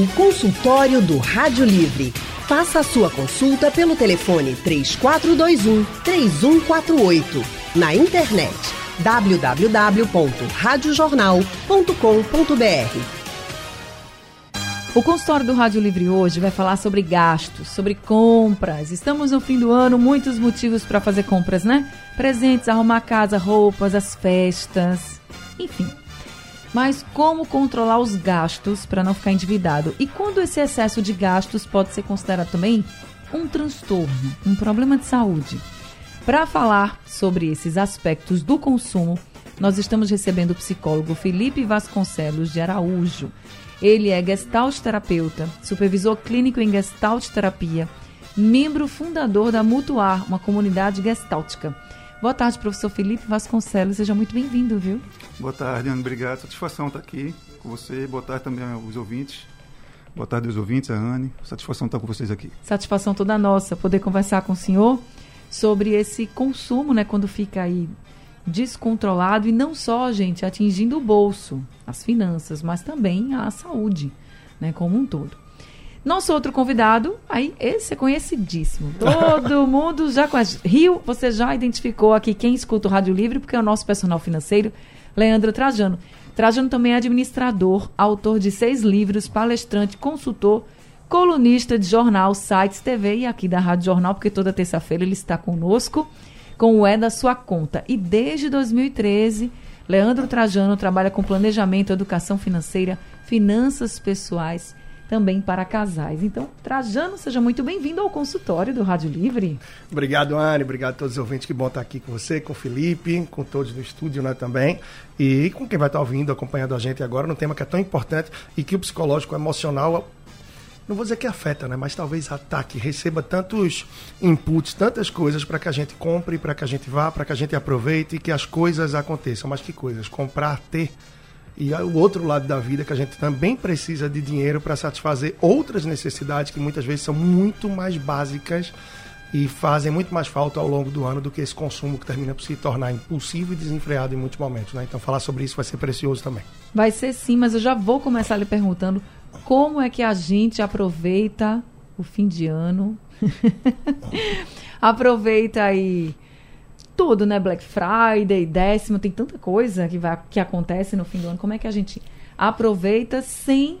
O consultório do Rádio Livre. Faça a sua consulta pelo telefone 3421 3148. Na internet www.radiojornal.com.br. O consultório do Rádio Livre hoje vai falar sobre gastos, sobre compras. Estamos no fim do ano, muitos motivos para fazer compras, né? Presentes, arrumar a casa, roupas, as festas, enfim. Mas como controlar os gastos para não ficar endividado? E quando esse excesso de gastos pode ser considerado também um transtorno, um problema de saúde? Para falar sobre esses aspectos do consumo, nós estamos recebendo o psicólogo Felipe Vasconcelos de Araújo. Ele é gestalt terapeuta, supervisor clínico em gestalt terapia, membro fundador da Mutuar, uma comunidade gestáltica. Boa tarde, professor Felipe Vasconcelos. Seja muito bem-vindo, viu? Boa tarde, Ana. Obrigado. Satisfação estar aqui com você. Boa tarde também aos ouvintes. Boa tarde aos ouvintes, a Anne. Satisfação estar com vocês aqui. Satisfação toda nossa poder conversar com o senhor sobre esse consumo, né, quando fica aí descontrolado e não só, gente, atingindo o bolso, as finanças, mas também a saúde, né, como um todo. Nosso outro convidado, aí esse é conhecidíssimo. Todo mundo já conhece. Rio, você já identificou aqui quem escuta o Rádio Livre, porque é o nosso personal financeiro, Leandro Trajano. Trajano também é administrador, autor de seis livros, palestrante, consultor, colunista de jornal, sites, TV e aqui da Rádio Jornal, porque toda terça-feira ele está conosco com o É da Sua Conta. E desde 2013, Leandro Trajano trabalha com planejamento, educação financeira, finanças pessoais, também para casais. Então, Trajano, seja muito bem-vindo ao consultório do Rádio Livre. Obrigado, Anne. Obrigado a todos os ouvintes que vão estar aqui com você, com o Felipe, com todos do estúdio né, também. E com quem vai estar ouvindo, acompanhando a gente agora no tema que é tão importante e que o psicológico emocional não vou dizer que afeta, né? Mas talvez ataque, receba tantos inputs, tantas coisas para que a gente compre, para que a gente vá, para que a gente aproveite e que as coisas aconteçam. Mas que coisas? Comprar, ter. E o outro lado da vida que a gente também precisa de dinheiro para satisfazer outras necessidades que muitas vezes são muito mais básicas e fazem muito mais falta ao longo do ano do que esse consumo que termina por se tornar impulsivo e desenfreado em muitos momentos. Né? Então, falar sobre isso vai ser precioso também. Vai ser sim, mas eu já vou começar lhe perguntando como é que a gente aproveita o fim de ano? aproveita aí tudo, né? Black Friday, décimo, tem tanta coisa que, vai, que acontece no fim do ano. Como é que a gente aproveita sem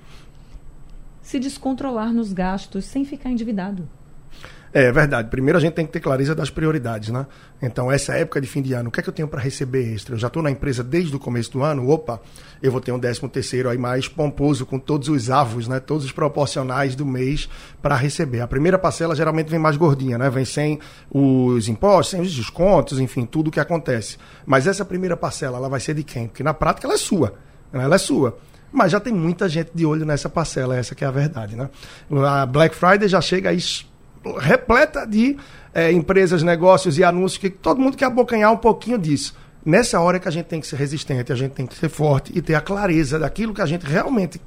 se descontrolar nos gastos, sem ficar endividado? É verdade. Primeiro a gente tem que ter clareza das prioridades, né? Então, essa época de fim de ano, o que é que eu tenho para receber extra? Eu já estou na empresa desde o começo do ano, opa, eu vou ter um décimo terceiro aí mais pomposo, com todos os avos, né? Todos os proporcionais do mês para receber. A primeira parcela geralmente vem mais gordinha, né? Vem sem os impostos, sem os descontos, enfim, tudo o que acontece. Mas essa primeira parcela, ela vai ser de quem? Porque na prática ela é sua. Né? Ela é sua. Mas já tem muita gente de olho nessa parcela, essa que é a verdade, né? A Black Friday já chega aí repleta de é, empresas, negócios e anúncios que todo mundo quer abocanhar um pouquinho disso. Nessa hora é que a gente tem que ser resistente, a gente tem que ser forte e ter a clareza daquilo que a gente realmente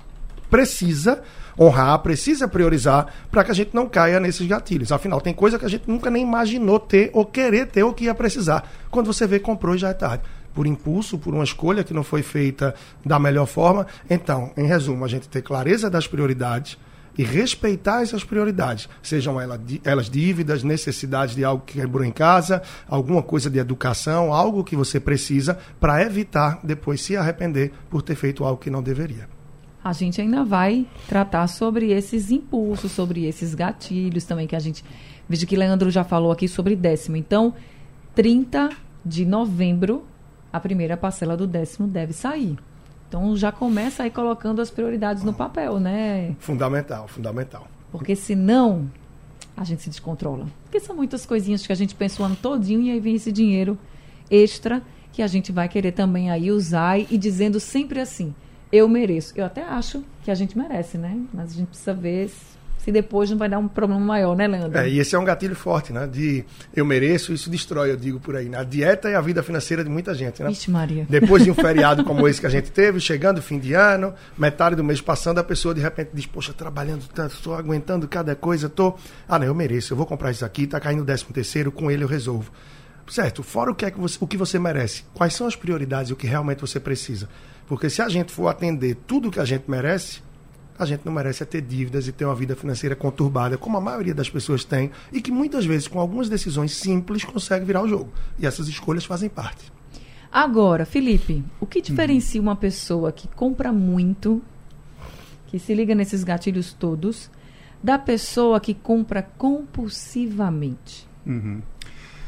precisa honrar, precisa priorizar para que a gente não caia nesses gatilhos. Afinal, tem coisa que a gente nunca nem imaginou ter ou querer ter ou que ia precisar. Quando você vê, comprou e já é tarde. Por impulso, por uma escolha que não foi feita da melhor forma. Então, em resumo, a gente ter clareza das prioridades, e respeitar essas prioridades, sejam elas dívidas, necessidades de algo que quebrou em casa, alguma coisa de educação, algo que você precisa para evitar depois se arrepender por ter feito algo que não deveria. A gente ainda vai tratar sobre esses impulsos, sobre esses gatilhos também que a gente. Veja que Leandro já falou aqui sobre décimo. Então, 30 de novembro, a primeira parcela do décimo deve sair. Então já começa aí colocando as prioridades no papel, né? Fundamental, fundamental. Porque senão a gente se descontrola. Porque são muitas coisinhas que a gente pensa o ano todinho e aí vem esse dinheiro extra que a gente vai querer também aí usar e, e dizendo sempre assim, eu mereço. Eu até acho que a gente merece, né? Mas a gente precisa ver se depois não vai dar um problema maior, né, Leandro? É, e esse é um gatilho forte, né? De eu mereço, isso destrói, eu digo por aí. Né? A dieta e a vida financeira de muita gente, né? Ixi, Maria. Depois de um feriado como esse que a gente teve, chegando fim de ano, metade do mês passando, a pessoa de repente diz, poxa, trabalhando tanto, estou aguentando cada coisa, tô. Ah, não, eu mereço, eu vou comprar isso aqui, tá caindo o décimo terceiro, com ele eu resolvo. Certo, fora o que, é que você, o que você merece, quais são as prioridades e o que realmente você precisa? Porque se a gente for atender tudo o que a gente merece, a gente não merece é ter dívidas e ter uma vida financeira conturbada, como a maioria das pessoas tem, e que muitas vezes, com algumas decisões simples, consegue virar o jogo. E essas escolhas fazem parte. Agora, Felipe, o que diferencia uma pessoa que compra muito, que se liga nesses gatilhos todos, da pessoa que compra compulsivamente? Uhum.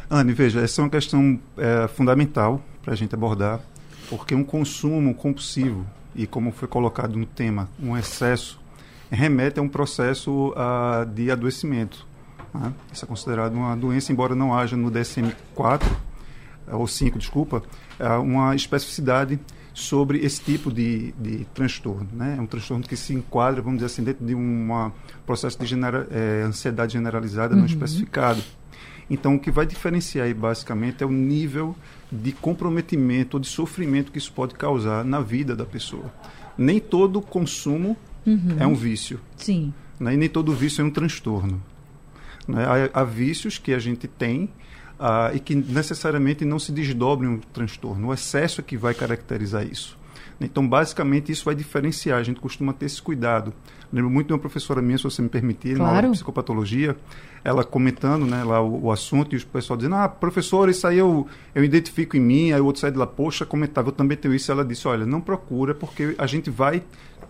Anne, veja, essa é uma questão é, fundamental para a gente abordar, porque um consumo compulsivo, e como foi colocado no tema, um excesso, remete a um processo uh, de adoecimento. Né? Isso é considerado uma doença, embora não haja no DSM-4, ou 5, desculpa, é uma especificidade sobre esse tipo de, de transtorno. Né? É um transtorno que se enquadra, vamos dizer assim, dentro de um processo de genera, é, ansiedade generalizada uhum. não especificado. Então, o que vai diferenciar aí, basicamente, é o nível de comprometimento ou de sofrimento que isso pode causar na vida da pessoa. Nem todo consumo uhum. é um vício. Sim. Né? E nem todo vício é um transtorno. Né? Há, há vícios que a gente tem ah, e que necessariamente não se desdobrem um transtorno. O excesso é que vai caracterizar isso. Então, basicamente, isso vai diferenciar. A gente costuma ter esse cuidado. Lembro muito de uma professora minha, se você me permitir, claro. na aula de psicopatologia, ela comentando né, lá o, o, assunto e o pessoal dizendo, ah, professor, isso aí eu, eu identifico em mim, aí o outro sai de lá, poxa, comentava, eu também tenho isso. Ela disse, olha, não procura, porque a gente vai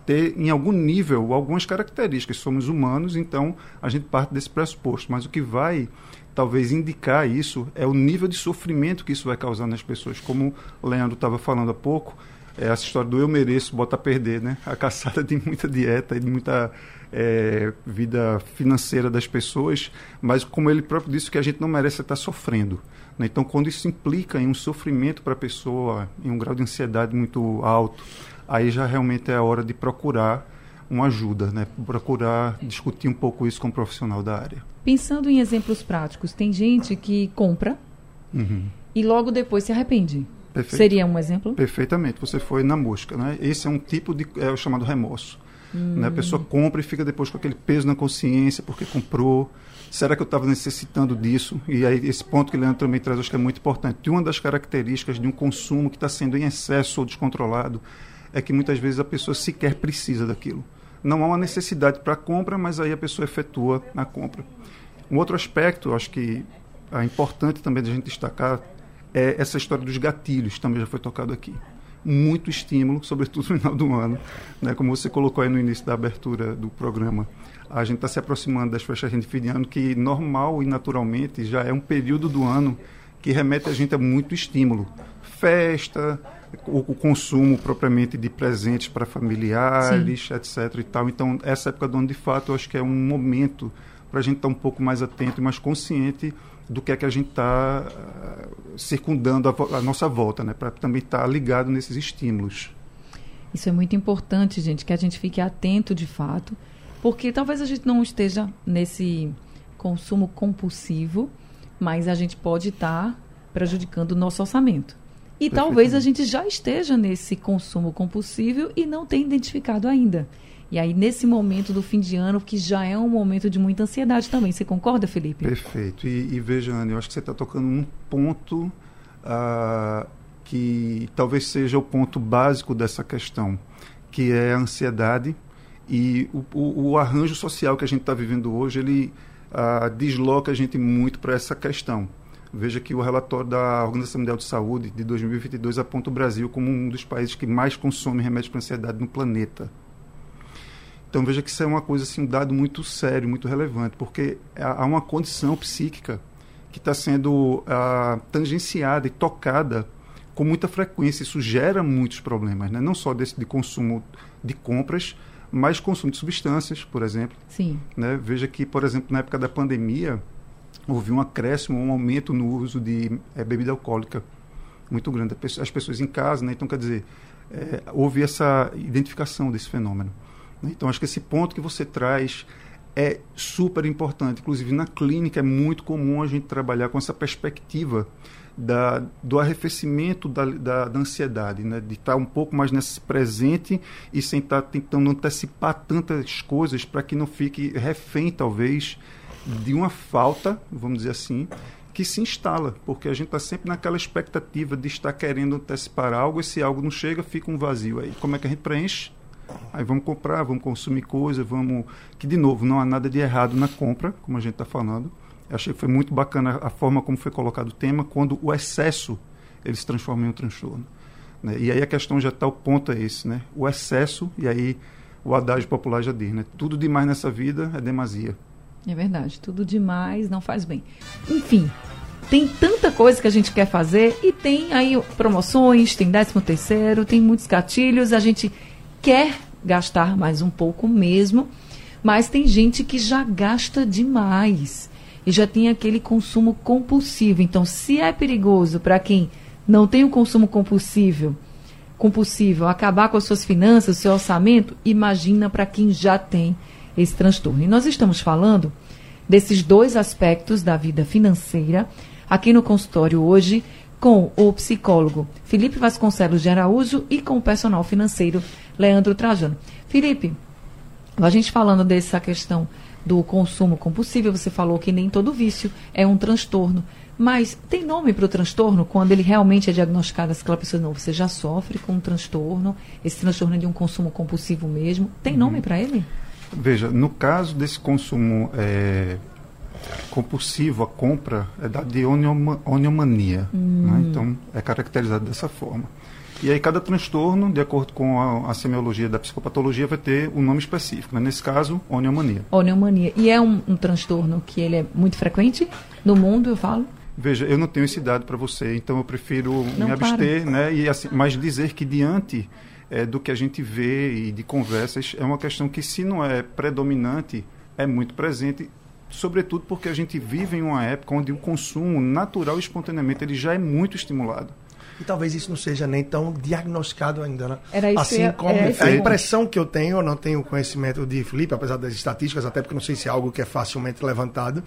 ter, em algum nível, algumas características. Somos humanos, então a gente parte desse pressuposto. Mas o que vai talvez indicar isso é o nível de sofrimento que isso vai causar nas pessoas. Como o Leandro estava falando há pouco, é essa história do eu mereço, bota a perder, né? A caçada de muita dieta e de muita é, vida financeira das pessoas, mas como ele próprio disse, que a gente não merece estar sofrendo. Né? Então, quando isso implica em um sofrimento para a pessoa, em um grau de ansiedade muito alto, aí já realmente é a hora de procurar uma ajuda, né? procurar discutir um pouco isso com um profissional da área. Pensando em exemplos práticos, tem gente que compra uhum. e logo depois se arrepende. Perfeito. Seria um exemplo? Perfeitamente. Você foi na mosca, né? Esse é um tipo de é o chamado remorso. Hum. Né? A pessoa compra e fica depois com aquele peso na consciência porque comprou. Será que eu estava necessitando disso? E aí esse ponto que o Leandro também traz, acho que é muito importante. E uma das características de um consumo que está sendo em excesso ou descontrolado é que muitas vezes a pessoa sequer precisa daquilo. Não há uma necessidade para a compra, mas aí a pessoa efetua a compra. Um outro aspecto, acho que é importante também de a gente destacar, é essa história dos gatilhos, também já foi tocado aqui. Muito estímulo, sobretudo no final do ano. Né? Como você colocou aí no início da abertura do programa, a gente está se aproximando das festas de fim de ano, que normal e naturalmente já é um período do ano que remete a gente a muito estímulo. Festa, o, o consumo propriamente de presentes para familiares, Sim. etc. E tal. Então, essa época do ano, de fato, eu acho que é um momento para a gente estar tá um pouco mais atento e mais consciente do que é que a gente está circundando a, a, nossa volta, né? para também estar tá ligado nesses estímulos. Isso é muito importante, gente, que a gente fique atento de fato, porque talvez a gente não esteja nesse consumo compulsivo, mas a gente pode estar tá prejudicando o nosso orçamento. E talvez a gente já esteja nesse consumo compulsivo e não tenha identificado ainda. E aí, nesse momento do fim de ano, que já é um momento de muita ansiedade também. Você concorda, Felipe? Perfeito. E, e veja, Ana, eu acho que você está tocando um ponto uh, que talvez seja o ponto básico dessa questão, que é a ansiedade e o, o, o arranjo social que a gente está vivendo hoje, ele uh, desloca a gente muito para essa questão. Veja que o relatório da Organização Mundial de Saúde de 2022 aponta o Brasil como um dos países que mais consome remédios para ansiedade no planeta. Então veja que isso é uma coisa assim, um dado muito sério, muito relevante, porque há uma condição psíquica que está sendo uh, tangenciada e tocada com muita frequência. Isso gera muitos problemas, né? não só desse de consumo de compras, mas consumo de substâncias, por exemplo. Sim. Né? Veja que, por exemplo, na época da pandemia, houve um acréscimo, um aumento no uso de é, bebida alcoólica muito grande. As pessoas em casa, né? então quer dizer, é, houve essa identificação desse fenômeno. Então, acho que esse ponto que você traz é super importante. Inclusive, na clínica é muito comum a gente trabalhar com essa perspectiva da, do arrefecimento da, da, da ansiedade, né? de estar um pouco mais nesse presente e sem estar tentando antecipar tantas coisas para que não fique refém, talvez, de uma falta, vamos dizer assim, que se instala, porque a gente está sempre naquela expectativa de estar querendo antecipar algo, e se algo não chega, fica um vazio aí. Como é que a gente preenche? Aí vamos comprar, vamos consumir coisa, vamos. Que, de novo, não há nada de errado na compra, como a gente está falando. Eu achei que foi muito bacana a forma como foi colocado o tema, quando o excesso ele se transforma em um transtorno. Né? E aí a questão já está, o ponto é esse, né? O excesso, e aí o adágio popular já diz, né? Tudo demais nessa vida é demasia. É verdade, tudo demais não faz bem. Enfim, tem tanta coisa que a gente quer fazer e tem aí promoções, tem 13 terceiro, tem muitos gatilhos, a gente quer gastar mais um pouco mesmo, mas tem gente que já gasta demais e já tem aquele consumo compulsivo. Então, se é perigoso para quem não tem o um consumo compulsivo, compulsivo, acabar com as suas finanças, o seu orçamento, imagina para quem já tem esse transtorno. E nós estamos falando desses dois aspectos da vida financeira aqui no consultório hoje com o psicólogo Felipe Vasconcelos de Araújo e com o personal financeiro Leandro Trajano. Felipe, a gente falando dessa questão do consumo compulsível, você falou que nem todo vício é um transtorno. Mas tem nome para o transtorno quando ele realmente é diagnosticado? Aquela pessoa, não, você já sofre com um transtorno, esse transtorno é de um consumo compulsivo mesmo. Tem uhum. nome para ele? Veja, no caso desse consumo é, compulsivo, a compra é da de onioma, oniomania. Hum. Né? Então, é caracterizado dessa forma. E aí cada transtorno, de acordo com a, a semiologia da psicopatologia, vai ter um nome específico. Né? Nesse caso, oniomania. Oniomania. E é um, um transtorno que ele é muito frequente no mundo, eu falo? Veja, eu não tenho esse dado para você, então eu prefiro não me abster, para. né? E assim, mas dizer que diante é, do que a gente vê e de conversas é uma questão que se não é predominante é muito presente, sobretudo porque a gente vive em uma época onde o consumo natural e espontaneamente ele já é muito estimulado. E talvez isso não seja nem tão diagnosticado ainda, né? Era isso assim como a impressão que eu tenho, eu não tenho conhecimento de Felipe, apesar das estatísticas, até porque não sei se é algo que é facilmente levantado.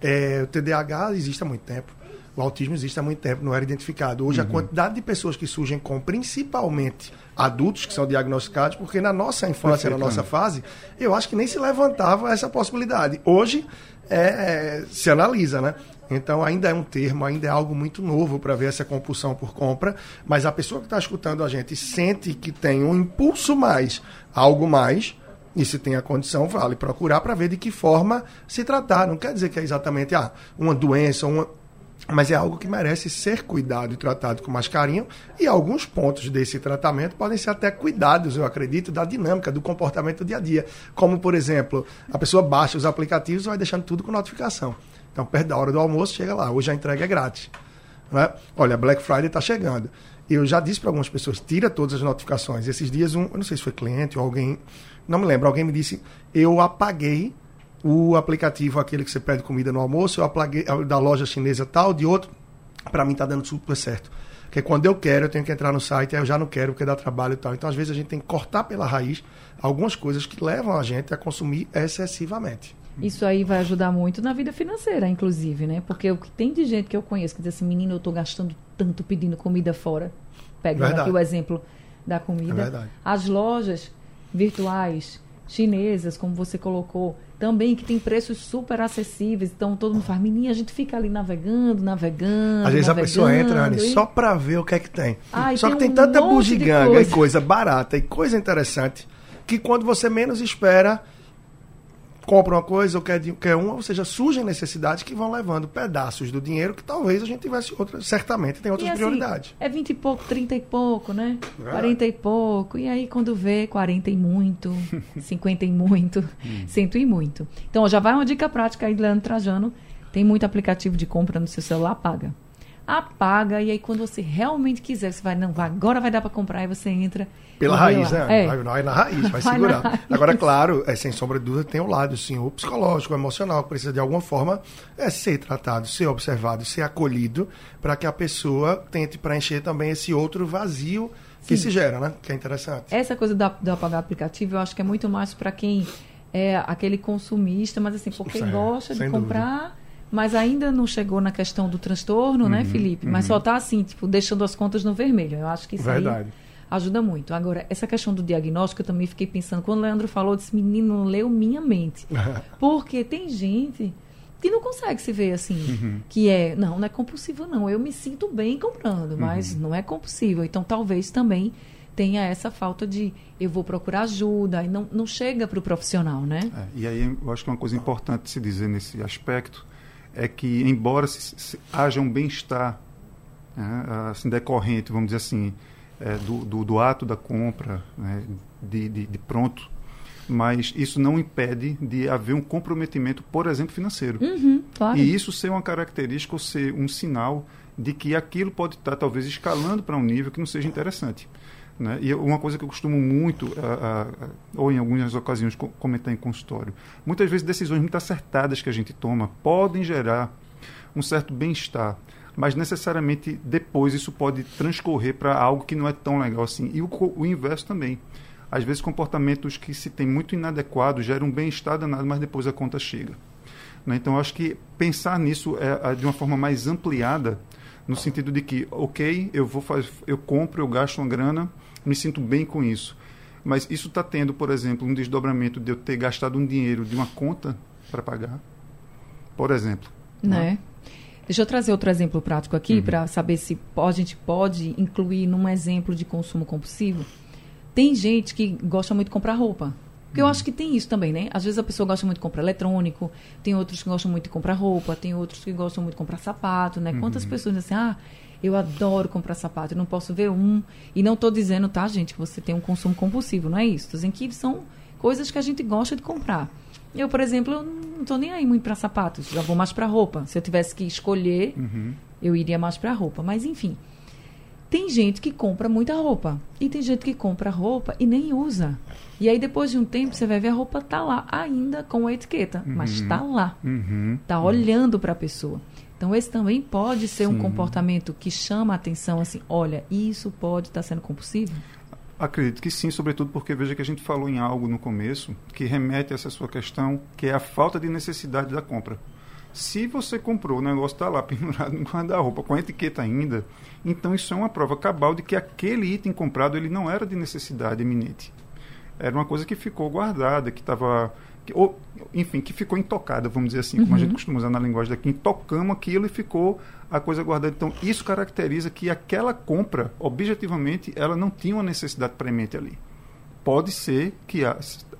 É, o TDAH existe há muito tempo. O autismo existe há muito tempo, não era identificado. Hoje, uhum. a quantidade de pessoas que surgem com, principalmente adultos que são diagnosticados, porque na nossa infância, na nossa fase, eu acho que nem se levantava essa possibilidade. Hoje, é, é, se analisa, né? Então ainda é um termo, ainda é algo muito novo para ver essa compulsão por compra, mas a pessoa que está escutando a gente sente que tem um impulso mais, algo mais, e se tem a condição, vale procurar para ver de que forma se tratar. Não quer dizer que é exatamente ah, uma doença, uma, mas é algo que merece ser cuidado e tratado com mais carinho. E alguns pontos desse tratamento podem ser até cuidados, eu acredito, da dinâmica, do comportamento do dia a dia. Como, por exemplo, a pessoa baixa os aplicativos e vai deixando tudo com notificação. Então, perto da hora do almoço, chega lá. Hoje a entrega é grátis. Né? Olha, Black Friday está chegando. Eu já disse para algumas pessoas, tira todas as notificações. Esses dias, um, eu não sei se foi cliente ou alguém, não me lembro, alguém me disse, eu apaguei o aplicativo, aquele que você pede comida no almoço, eu apaguei da loja chinesa tal, de outro, para mim está dando super certo. Porque quando eu quero, eu tenho que entrar no site, aí eu já não quero porque dá trabalho e tal. Então, às vezes, a gente tem que cortar pela raiz algumas coisas que levam a gente a consumir excessivamente. Isso aí vai ajudar muito na vida financeira, inclusive, né? Porque o que tem de gente que eu conheço que diz assim, menino, eu estou gastando tanto pedindo comida fora. Verdade. aqui o exemplo da comida. É As lojas virtuais chinesas, como você colocou, também que tem preços super acessíveis. Então todo mundo fala, menina, a gente fica ali navegando, navegando. Às vezes navegando, a pessoa entra, Anny, e... só para ver o que é que tem. Só tem que tem um tanta bugiganga coisa. e coisa barata e coisa interessante que quando você menos espera compra uma coisa ou quer, quer uma, ou seja, surgem necessidades que vão levando pedaços do dinheiro que talvez a gente tivesse outras, certamente tem outras assim, prioridades. É 20 e pouco, 30 e pouco, né? É. 40 e pouco. E aí quando vê 40 e muito, 50 e muito, 100 e muito. Então, já vai uma dica prática aí, Leandro Trajano. Tem muito aplicativo de compra no seu celular, paga apaga e aí quando você realmente quiser, você vai, não, agora vai dar para comprar e você entra. Pela raiz, né? É. Vai, na raiz, vai, vai segurar. Raiz. Agora, claro, é, sem sombra de dúvida, tem o lado, sim, o psicológico, o emocional, que precisa de alguma forma é, ser tratado, ser observado, ser acolhido, para que a pessoa tente preencher também esse outro vazio que sim. se gera, né? Que é interessante. Essa coisa do, do apagar aplicativo, eu acho que é muito mais para quem é aquele consumista, mas assim, porque gosta de comprar. Mas ainda não chegou na questão do transtorno, né, uhum, né, Felipe? Mas uhum. só está assim, tipo, deixando as contas no vermelho. Eu acho que isso Verdade. aí ajuda muito. Agora, essa questão do diagnóstico, eu também fiquei pensando, quando o Leandro falou, desse menino leu minha mente. Porque tem gente que não consegue se ver assim, uhum. que é, não, não é compulsivo não, eu me sinto bem comprando, mas uhum. não é compulsivo. Então, talvez também tenha essa falta de eu vou procurar ajuda e não, não chega para o profissional, né? É, e aí eu acho que uma coisa importante se dizer nesse aspecto é que, embora se, se haja um bem-estar né, assim, decorrente, vamos dizer assim, é, do, do, do, ato da compra, né, de, de, de, pronto, mas isso não impede de haver um comprometimento, por exemplo, financeiro. Uhum, claro. E isso ser uma característica ou ser um sinal de que aquilo pode estar talvez escalando para um nível que não seja interessante. Né? E uma coisa que eu costumo muito, uh, uh, ou em algumas ocasiões, co comentar em consultório, muitas vezes decisões muito acertadas que a gente toma podem gerar um certo bem-estar, mas necessariamente depois isso pode transcorrer para algo que não é tão legal assim. E o, o inverso também. Às vezes comportamentos que se tem muito inadequados geram um bem-estar danado, mas depois a conta chega. Né? Então, acho que pensar nisso é, é de uma forma mais ampliada, no sentido de que, ok, eu vou fazer, eu compro, eu gasto uma grana, me sinto bem com isso. Mas isso está tendo, por exemplo, um desdobramento de eu ter gastado um dinheiro de uma conta para pagar, por exemplo. Né? né? Deixa eu trazer outro exemplo prático aqui uhum. para saber se a gente pode incluir num exemplo de consumo compulsivo. Tem gente que gosta muito de comprar roupa. Porque eu uhum. acho que tem isso também, né? Às vezes a pessoa gosta muito de comprar eletrônico, tem outros que gostam muito de comprar roupa, tem outros que gostam muito de comprar sapato, né? Uhum. Quantas pessoas dizem assim, ah, eu adoro comprar sapato, eu não posso ver um. E não estou dizendo, tá, gente, que você tem um consumo compulsivo, não é isso. Estou dizendo que são coisas que a gente gosta de comprar. Eu, por exemplo, eu não estou nem aí muito para sapatos, já vou mais para roupa. Se eu tivesse que escolher, uhum. eu iria mais para roupa. Mas, enfim. Tem gente que compra muita roupa. E tem gente que compra roupa e nem usa. E aí, depois de um tempo, você vai ver a roupa tá lá ainda com a etiqueta. Uhum. Mas tá lá. Uhum. Tá olhando para a pessoa. Então, esse também pode ser Sim. um comportamento que chama a atenção, assim, olha, isso pode estar tá sendo compulsivo? Acredito que sim, sobretudo porque veja que a gente falou em algo no começo que remete a essa sua questão, que é a falta de necessidade da compra. Se você comprou, o negócio está lá pendurado no guarda-roupa, com a etiqueta ainda, então isso é uma prova cabal de que aquele item comprado ele não era de necessidade iminente. Era uma coisa que ficou guardada, que estava que, ou, enfim, que ficou intocada, vamos dizer assim, como a gente uhum. costuma usar na linguagem daqui, tocamos aquilo e ficou a coisa guardada. Então, isso caracteriza que aquela compra, objetivamente, ela não tinha uma necessidade premente ali. Pode ser que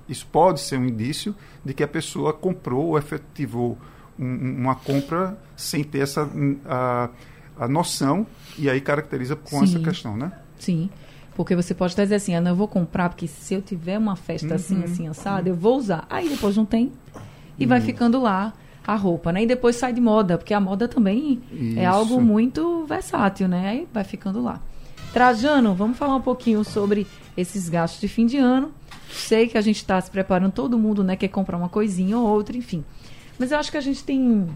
isso pode ser um indício de que a pessoa comprou ou efetivou um, uma compra sem ter essa a, a noção e aí caracteriza com Sim. essa questão, né? Sim. Porque você pode até dizer assim, ah, não, eu vou comprar, porque se eu tiver uma festa assim, uhum. assim, assim, assada, eu vou usar. Aí depois não tem. E uhum. vai ficando lá a roupa, né? E depois sai de moda, porque a moda também é Isso. é algo muito versátil, né? Aí vai ficando lá. Trajano, vamos falar um pouquinho sobre esses gastos de fim de ano. Sei que a gente está se preparando, todo mundo, né, quer comprar uma coisinha ou outra, enfim. Mas eu acho que a gente tem,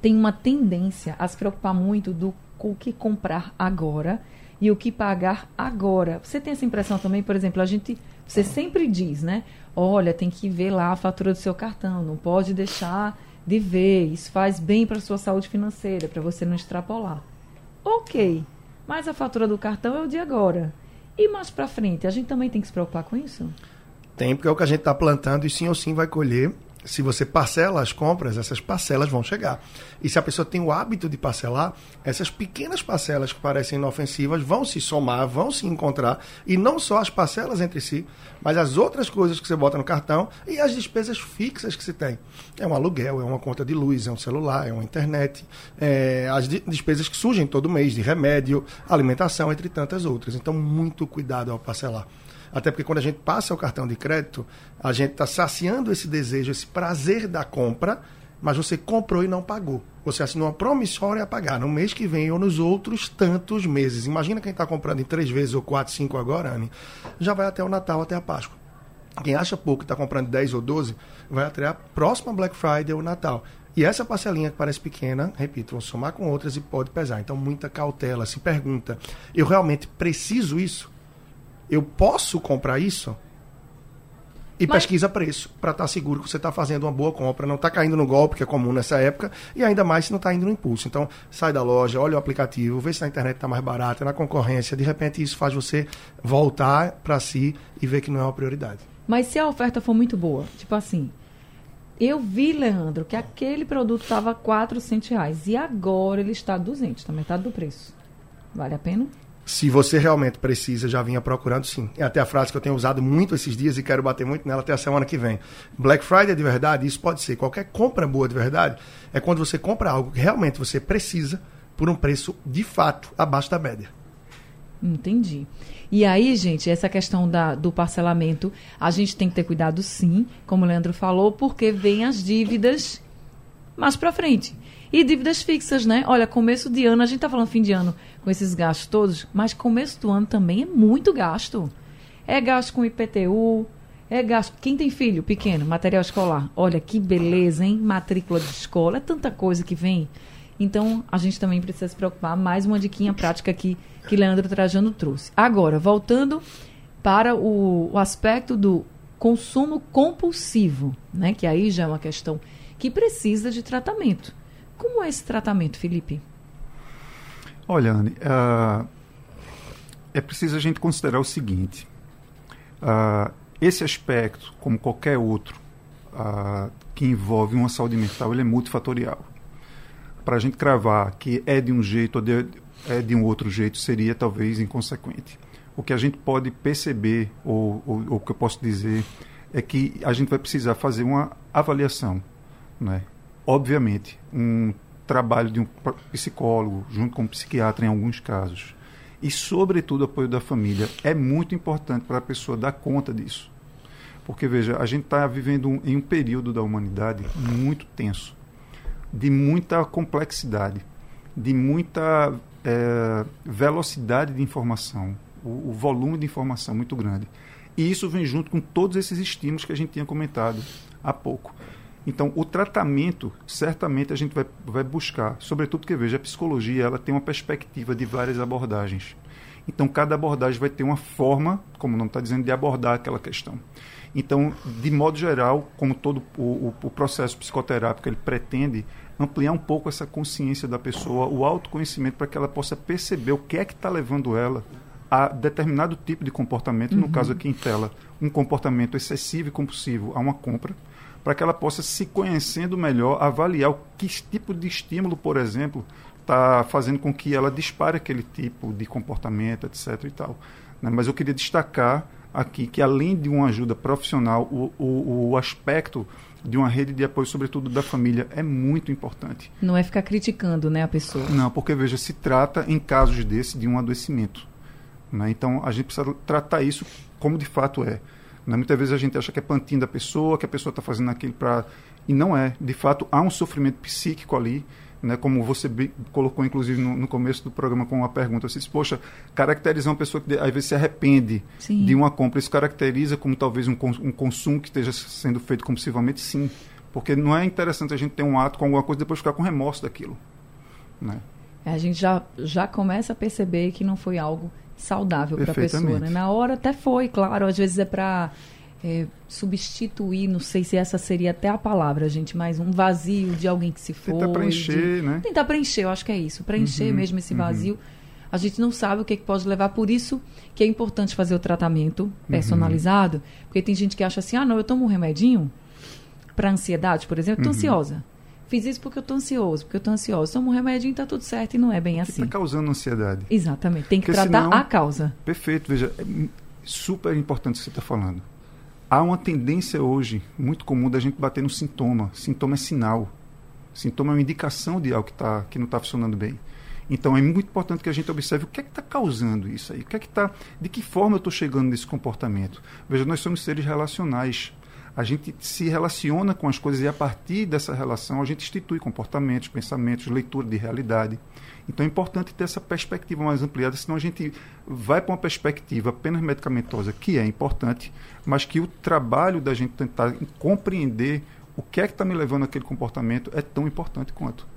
tem uma tendência a se preocupar muito do o que comprar agora e o que pagar agora. Você tem essa impressão também, por exemplo, a gente, você sempre diz, né? Olha, tem que ver lá a fatura do seu cartão, não pode deixar de ver, isso faz bem para a sua saúde financeira, para você não extrapolar. Ok, mas a fatura do cartão é o de agora. E mais para frente, a gente também tem que se preocupar com isso? Tem, porque é o que a gente está plantando e sim ou sim vai colher se você parcela as compras, essas parcelas vão chegar. E se a pessoa tem o hábito de parcelar, essas pequenas parcelas que parecem inofensivas vão se somar, vão se encontrar, e não só as parcelas entre si, mas as outras coisas que você bota no cartão e as despesas fixas que você tem. É um aluguel, é uma conta de luz, é um celular, é uma internet, é as despesas que surgem todo mês, de remédio, alimentação, entre tantas outras. Então, muito cuidado ao parcelar. Até porque quando a gente passa o cartão de crédito, a gente está saciando esse desejo, esse prazer da compra, mas você comprou e não pagou. Você assinou uma promissória a pagar no mês que vem ou nos outros tantos meses. Imagina quem está comprando em três vezes ou quatro, cinco agora, Anne, já vai até o Natal, até a Páscoa. Quem acha pouco e está comprando 10 ou 12, vai até a próxima Black Friday ou Natal. E essa parcelinha que parece pequena, repito, vão somar com outras e pode pesar. Então, muita cautela. Se pergunta, eu realmente preciso isso? Eu posso comprar isso? E Mas... pesquisa preço, para estar tá seguro que você está fazendo uma boa compra, não está caindo no golpe, que é comum nessa época, e ainda mais se não está indo no impulso. Então, sai da loja, olha o aplicativo, vê se na internet está mais barato, na concorrência. De repente, isso faz você voltar para si e ver que não é uma prioridade. Mas se a oferta for muito boa, tipo assim, eu vi, Leandro, que aquele produto estava 400 reais e agora ele está 200, está metade do preço. Vale a pena? Se você realmente precisa, já vinha procurando, sim. É até a frase que eu tenho usado muito esses dias e quero bater muito nela até a semana que vem. Black Friday de verdade, isso pode ser qualquer compra boa de verdade, é quando você compra algo que realmente você precisa por um preço de fato abaixo da média. Entendi. E aí, gente, essa questão da, do parcelamento, a gente tem que ter cuidado sim, como o Leandro falou, porque vem as dívidas mais para frente. E dívidas fixas, né? Olha, começo de ano, a gente tá falando fim de ano com esses gastos todos, mas começo do ano também é muito gasto. É gasto com IPTU, é gasto. Quem tem filho pequeno, material escolar, olha que beleza, hein? Matrícula de escola, é tanta coisa que vem. Então, a gente também precisa se preocupar. Mais uma diquinha prática aqui que Leandro Trajano trouxe. Agora, voltando para o, o aspecto do consumo compulsivo, né? Que aí já é uma questão que precisa de tratamento. Como é esse tratamento, Felipe? Olha, Anne, uh, é preciso a gente considerar o seguinte: uh, esse aspecto, como qualquer outro, uh, que envolve uma saúde mental, ele é multifatorial. Para a gente cravar que é de um jeito ou de, é de um outro jeito, seria talvez inconsequente. O que a gente pode perceber, ou, ou, o que eu posso dizer, é que a gente vai precisar fazer uma avaliação. Né? Obviamente, um trabalho de um psicólogo junto com um psiquiatra em alguns casos. E sobretudo apoio da família. É muito importante para a pessoa dar conta disso. Porque veja a gente está vivendo um, em um período da humanidade muito tenso de muita complexidade de muita é, velocidade de informação o, o volume de informação muito grande. E isso vem junto com todos esses estímulos que a gente tinha comentado há pouco então, o tratamento, certamente a gente vai, vai buscar, sobretudo que veja, a psicologia ela tem uma perspectiva de várias abordagens. Então, cada abordagem vai ter uma forma, como não está dizendo, de abordar aquela questão. Então, de modo geral, como todo o, o, processo psicoterápico ele pretende ampliar um pouco essa consciência da pessoa, o autoconhecimento, para que ela possa perceber o que é que está levando ela a determinado tipo de comportamento, uhum. no caso aqui em tela, um comportamento excessivo e compulsivo a uma compra, para que ela possa se conhecendo melhor, avaliar o que tipo de estímulo, por exemplo, está fazendo com que ela dispare aquele tipo de comportamento, etc. e tal. Né? Mas eu queria destacar aqui que além de uma ajuda profissional, o, o, o aspecto de uma rede de apoio, sobretudo da família, é muito importante. Não é ficar criticando né, a pessoa. Não, porque veja, se trata em casos desse de um adoecimento. Né? Então a gente precisa tratar isso como de fato é. Né? Muitas vezes a gente acha que é pantinho da pessoa, que a pessoa está fazendo aquilo para. E não é. De fato, há um sofrimento psíquico ali. Né, como você colocou, inclusive, no, no, começo do programa com uma pergunta. Você disse, poxa, caracterizar uma pessoa que às vezes se arrepende sim. de uma compra, isso caracteriza como talvez um, um consumo que esteja sendo feito compulsivamente? Sim. Porque não é interessante a gente ter um ato com alguma coisa e depois ficar com remorso daquilo. Né? É, a gente já, já começa a perceber que não foi algo saudável para a pessoa. Né? Na hora até foi, claro, às vezes é para é, substituir, não sei se essa seria até a palavra, gente, mas um vazio de alguém que se foi. Tentar preencher, de, né? Tentar preencher, eu acho que é isso. Preencher uhum, mesmo esse uhum. vazio. Uhum. A gente não sabe o que, que, pode levar, por isso que é importante fazer o tratamento uhum. personalizado, uhum. porque tem gente que acha assim, ah, não, eu tomo um remedinho para ansiedade, por exemplo, estou uhum. ansiosa. Fiz isso porque eu tô ansioso, porque eu tô ansioso. Tomo um remédio e tá tudo certo e não é bem que assim. Está causando ansiedade. Exatamente. Tem que porque tratar senão, a causa. Perfeito. Veja, é super importante o que você está falando. Há uma tendência hoje muito comum da gente bater no sintoma. Sintoma é sinal. Sintoma é uma indicação de algo que, tá, que não está funcionando bem. Então é muito importante que a gente observe o que é que está causando isso aí, o que é que tá, de que forma eu estou chegando nesse comportamento. Veja, nós somos seres relacionais a gente se relaciona com as coisas e a partir dessa relação a gente institui comportamentos, pensamentos, leitura de realidade. Então é importante ter essa perspectiva mais ampliada, senão a gente vai para uma perspectiva apenas medicamentosa, que é importante, mas que o trabalho da gente tentar compreender o que é que está me levando àquele comportamento é tão importante quanto.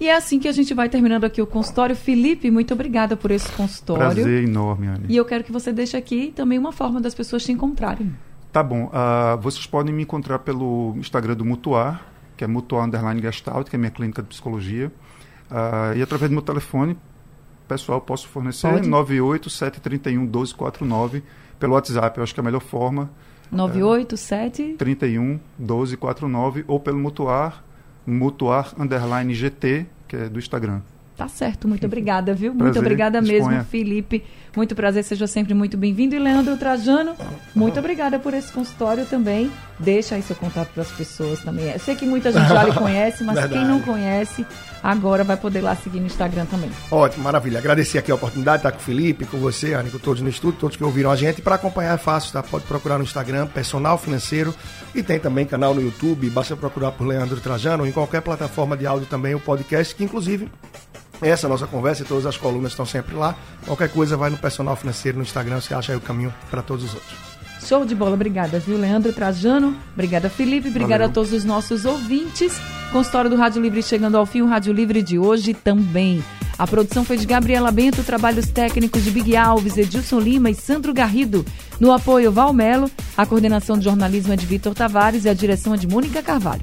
E é assim que a gente vai terminando aqui o consultório. Felipe, muito obrigada por esse consultório. Prazer enorme, Anne. E eu quero que você deixe aqui também uma forma das pessoas te encontrarem. Tá bom. Uh, vocês podem me encontrar pelo Instagram do Mutuar, que é Mutuar Underline Gestalt, que é minha clínica de psicologia. Uh, e através do meu telefone, pessoal, posso fornecer 987311249 pelo WhatsApp, eu acho que é a melhor forma. 987 31 1249 ou pelo Mutuar, Mutuar Underline GT, que é do Instagram. Tá certo, muito obrigada, viu? Prazer, muito obrigada disponha. mesmo, Felipe. Muito prazer, seja sempre muito bem-vindo. E Leandro Trajano, muito obrigada por esse consultório também. Deixa aí seu contato para as pessoas também. Eu sei que muita gente já lhe conhece, mas Verdade. quem não conhece, agora vai poder lá seguir no Instagram também. Ótimo, maravilha. Agradecer aqui a oportunidade de estar com o Felipe, com você, Anny, com todos no estúdio, todos que ouviram a gente. Para acompanhar é fácil, tá? Pode procurar no Instagram, Personal Financeiro. E tem também canal no YouTube, basta procurar por Leandro Trajano, em qualquer plataforma de áudio também, o podcast, que inclusive essa nossa conversa e todas as colunas estão sempre lá. Qualquer coisa vai no Personal Financeiro no Instagram, você acha aí o caminho para todos os outros. Show de bola, obrigada, viu, Leandro Trajano? Obrigada, Felipe. Obrigada Valeu. a todos os nossos ouvintes. Consultório do Rádio Livre chegando ao fim, o Rádio Livre de hoje também. A produção foi de Gabriela Bento, trabalhos técnicos de Big Alves, Edilson Lima e Sandro Garrido. No apoio, Valmelo. A coordenação de jornalismo é de Vitor Tavares e a direção é de Mônica Carvalho.